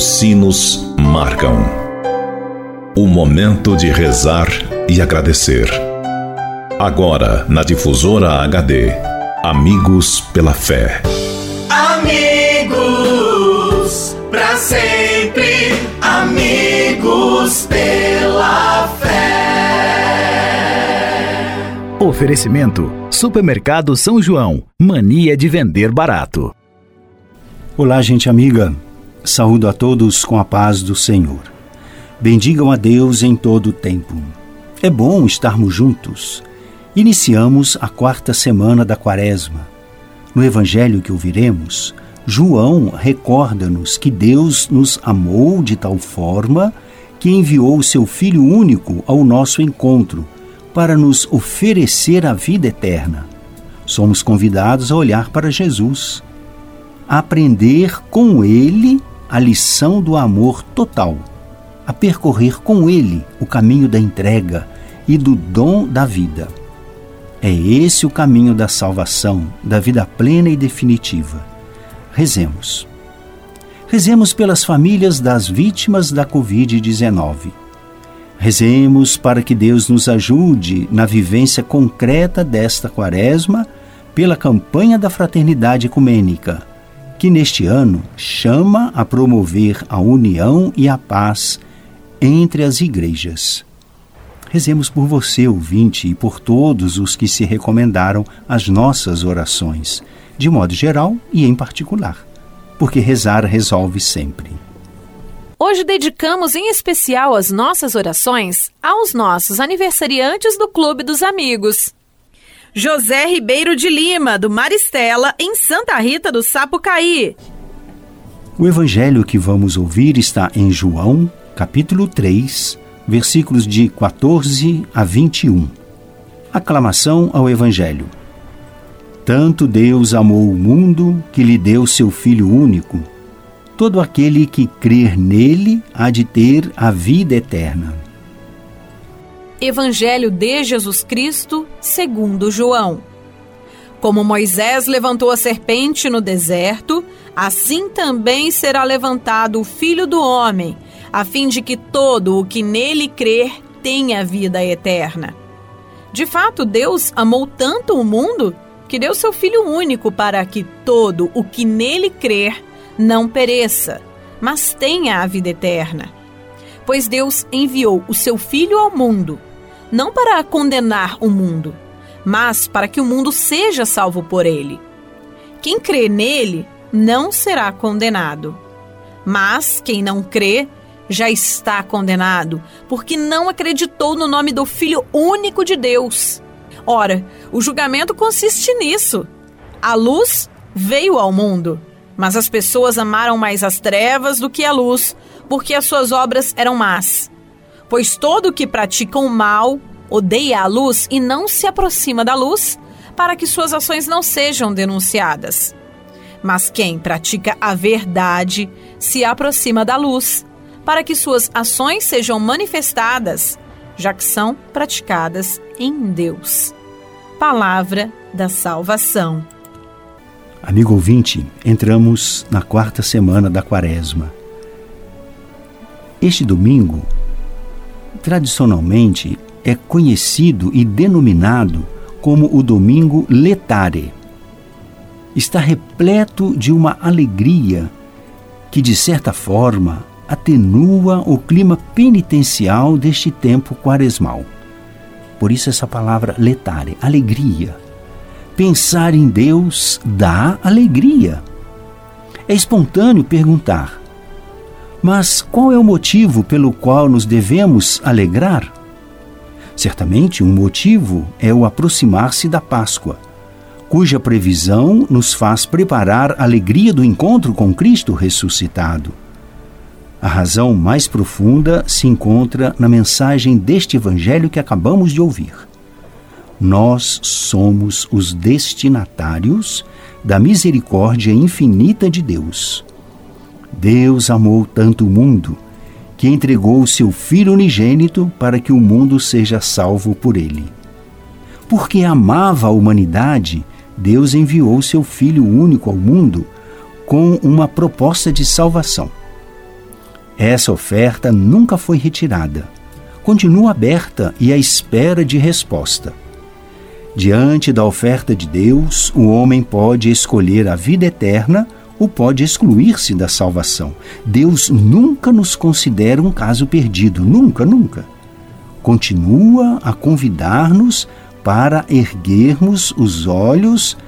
os sinos marcam. O momento de rezar e agradecer. Agora, na difusora HD, Amigos pela Fé. Amigos, para sempre, amigos pela fé. Oferecimento: Supermercado São João. Mania de vender barato. Olá, gente amiga. Saúdo a todos com a paz do Senhor. Bendigam a Deus em todo o tempo. É bom estarmos juntos. Iniciamos a quarta semana da Quaresma. No evangelho que ouviremos, João recorda-nos que Deus nos amou de tal forma que enviou o seu Filho único ao nosso encontro para nos oferecer a vida eterna. Somos convidados a olhar para Jesus, a aprender com Ele a lição do amor total, a percorrer com Ele o caminho da entrega e do dom da vida. É esse o caminho da salvação, da vida plena e definitiva. Rezemos. Rezemos pelas famílias das vítimas da Covid-19. Rezemos para que Deus nos ajude na vivência concreta desta quaresma pela campanha da fraternidade ecumênica que neste ano chama a promover a união e a paz entre as igrejas. Rezemos por você, ouvinte, e por todos os que se recomendaram as nossas orações, de modo geral e em particular, porque rezar resolve sempre. Hoje dedicamos em especial as nossas orações aos nossos aniversariantes do Clube dos Amigos. José Ribeiro de Lima, do Maristela, em Santa Rita do Sapucaí. O evangelho que vamos ouvir está em João, capítulo 3, versículos de 14 a 21. Aclamação ao evangelho. Tanto Deus amou o mundo que lhe deu seu Filho único. Todo aquele que crer nele há de ter a vida eterna. Evangelho de Jesus Cristo, segundo João. Como Moisés levantou a serpente no deserto, assim também será levantado o Filho do homem, a fim de que todo o que nele crer tenha vida eterna. De fato, Deus amou tanto o mundo que deu seu Filho único para que todo o que nele crer não pereça, mas tenha a vida eterna. Pois Deus enviou o seu Filho ao mundo não para condenar o mundo, mas para que o mundo seja salvo por ele. Quem crê nele não será condenado. Mas quem não crê já está condenado, porque não acreditou no nome do Filho único de Deus. Ora, o julgamento consiste nisso. A luz veio ao mundo, mas as pessoas amaram mais as trevas do que a luz, porque as suas obras eram más. Pois todo que pratica o mal odeia a luz e não se aproxima da luz, para que suas ações não sejam denunciadas. Mas quem pratica a verdade se aproxima da luz, para que suas ações sejam manifestadas, já que são praticadas em Deus. Palavra da salvação. Amigo ouvinte, entramos na quarta semana da Quaresma. Este domingo Tradicionalmente, é conhecido e denominado como o Domingo Letare. Está repleto de uma alegria que, de certa forma, atenua o clima penitencial deste tempo quaresmal. Por isso, essa palavra letare, alegria. Pensar em Deus dá alegria. É espontâneo perguntar: mas qual é o motivo pelo qual nos devemos alegrar? Certamente, um motivo é o aproximar-se da Páscoa, cuja previsão nos faz preparar a alegria do encontro com Cristo ressuscitado. A razão mais profunda se encontra na mensagem deste Evangelho que acabamos de ouvir. Nós somos os destinatários da misericórdia infinita de Deus. Deus amou tanto o mundo que entregou o seu Filho unigênito para que o mundo seja salvo por ele. Porque amava a humanidade, Deus enviou seu Filho único ao mundo com uma proposta de salvação. Essa oferta nunca foi retirada. Continua aberta e à espera de resposta. Diante da oferta de Deus, o homem pode escolher a vida eterna ou pode excluir-se da salvação. Deus nunca nos considera um caso perdido, nunca, nunca. Continua a convidar-nos para erguermos os olhos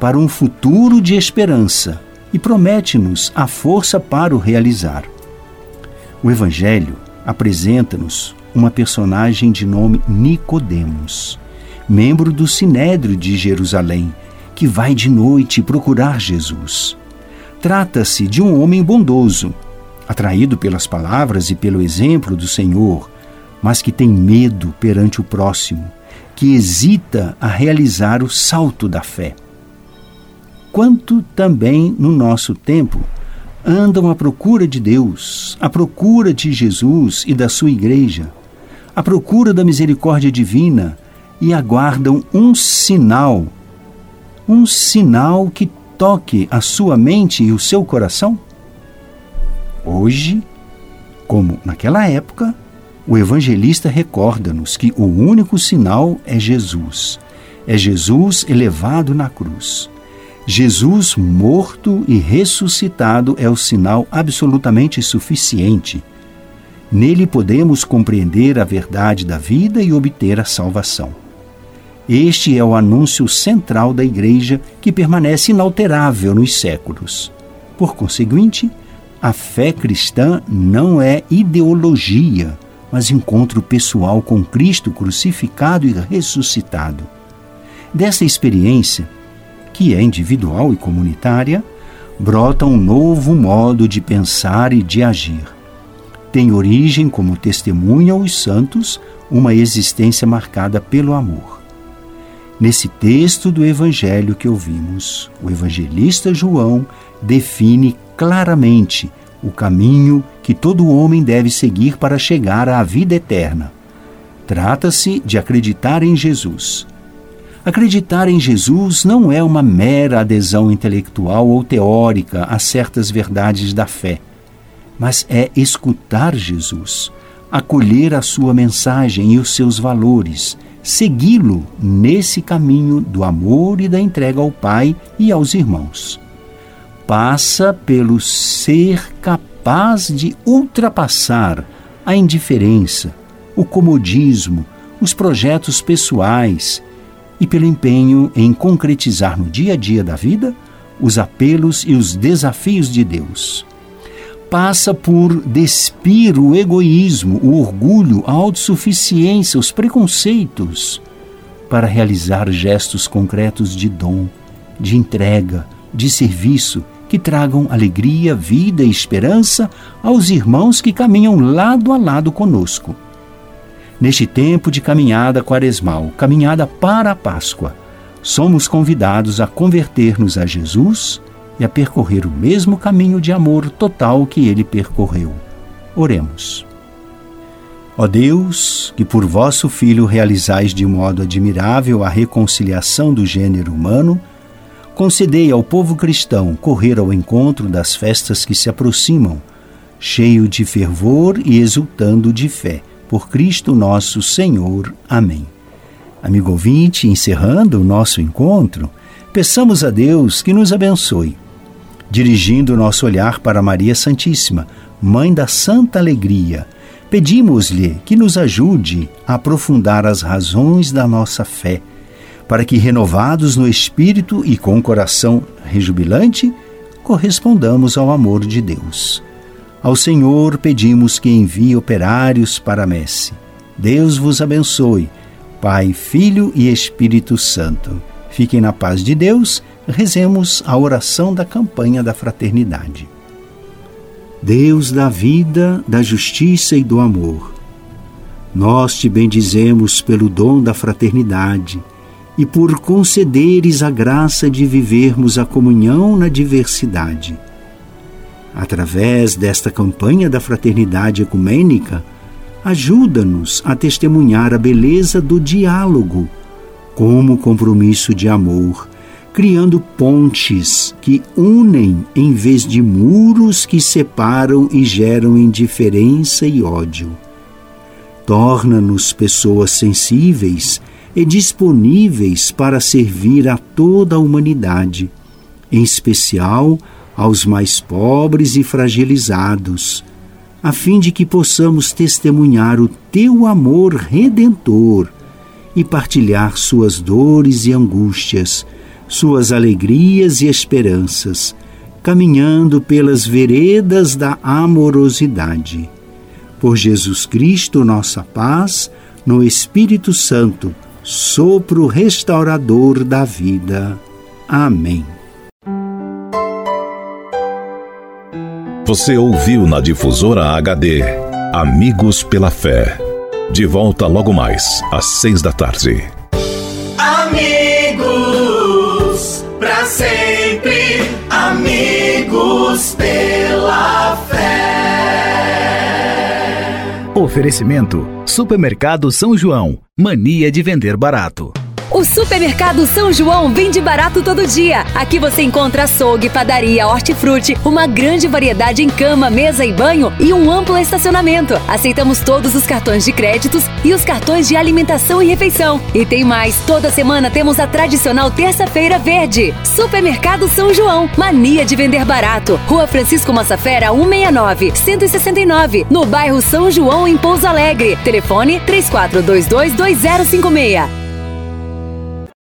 para um futuro de esperança e promete-nos a força para o realizar. O Evangelho apresenta-nos uma personagem de nome Nicodemos, membro do Sinédrio de Jerusalém, que vai de noite procurar Jesus. Trata-se de um homem bondoso, atraído pelas palavras e pelo exemplo do Senhor, mas que tem medo perante o próximo, que hesita a realizar o salto da fé. Quanto também no nosso tempo andam à procura de Deus, à procura de Jesus e da sua igreja, à procura da misericórdia divina e aguardam um sinal, um sinal que toque a sua mente e o seu coração? Hoje, como naquela época, o evangelista recorda-nos que o único sinal é Jesus. É Jesus elevado na cruz. Jesus morto e ressuscitado é o sinal absolutamente suficiente. Nele podemos compreender a verdade da vida e obter a salvação. Este é o anúncio central da Igreja que permanece inalterável nos séculos. Por conseguinte, a fé cristã não é ideologia, mas encontro pessoal com Cristo crucificado e ressuscitado. Dessa experiência, que é individual e comunitária, brota um novo modo de pensar e de agir. Tem origem, como testemunham os santos, uma existência marcada pelo amor. Nesse texto do Evangelho que ouvimos, o evangelista João define claramente o caminho que todo homem deve seguir para chegar à vida eterna. Trata-se de acreditar em Jesus. Acreditar em Jesus não é uma mera adesão intelectual ou teórica a certas verdades da fé, mas é escutar Jesus, acolher a sua mensagem e os seus valores, segui-lo nesse caminho do amor e da entrega ao Pai e aos irmãos. Passa pelo ser capaz de ultrapassar a indiferença, o comodismo, os projetos pessoais e pelo empenho em concretizar no dia a dia da vida os apelos e os desafios de Deus passa por despir o egoísmo, o orgulho, a autossuficiência, os preconceitos, para realizar gestos concretos de dom, de entrega, de serviço que tragam alegria, vida e esperança aos irmãos que caminham lado a lado conosco. Neste tempo de caminhada quaresmal, caminhada para a Páscoa, somos convidados a converter-nos a Jesus e a percorrer o mesmo caminho de amor total que ele percorreu. Oremos. Ó Deus, que por vosso Filho realizais de modo admirável a reconciliação do gênero humano, concedei ao povo cristão correr ao encontro das festas que se aproximam, cheio de fervor e exultando de fé. Por Cristo nosso Senhor. Amém. Amigo ouvinte, encerrando o nosso encontro, peçamos a Deus que nos abençoe Dirigindo nosso olhar para Maria Santíssima, Mãe da Santa Alegria, pedimos-lhe que nos ajude a aprofundar as razões da nossa fé, para que, renovados no espírito e com o coração rejubilante, correspondamos ao amor de Deus. Ao Senhor pedimos que envie operários para a messe. Deus vos abençoe, Pai, Filho e Espírito Santo. Fiquem na paz de Deus rezemos a oração da campanha da fraternidade. Deus da vida, da justiça e do amor, nós te bendizemos pelo dom da fraternidade e por concederes a graça de vivermos a comunhão na diversidade. Através desta campanha da fraternidade ecumênica, ajuda-nos a testemunhar a beleza do diálogo como compromisso de amor criando pontes que unem em vez de muros que separam e geram indiferença e ódio. Torna-nos pessoas sensíveis e disponíveis para servir a toda a humanidade, em especial aos mais pobres e fragilizados, a fim de que possamos testemunhar o teu amor redentor e partilhar suas dores e angústias, suas alegrias e esperanças, caminhando pelas veredas da amorosidade por Jesus Cristo, nossa paz, no Espírito Santo, sopro restaurador da vida. Amém. Você ouviu na difusora HD Amigos pela Fé. De volta logo mais, às seis da tarde. Amigos, pela fé. Oferecimento: Supermercado São João. Mania de vender barato. O Supermercado São João vende barato todo dia. Aqui você encontra açougue, padaria, hortifruti, uma grande variedade em cama, mesa e banho e um amplo estacionamento. Aceitamos todos os cartões de créditos e os cartões de alimentação e refeição. E tem mais, toda semana temos a tradicional terça-feira verde. Supermercado São João, mania de vender barato. Rua Francisco Massafera, 169, 169, no bairro São João, em Pouso Alegre. Telefone 34222056.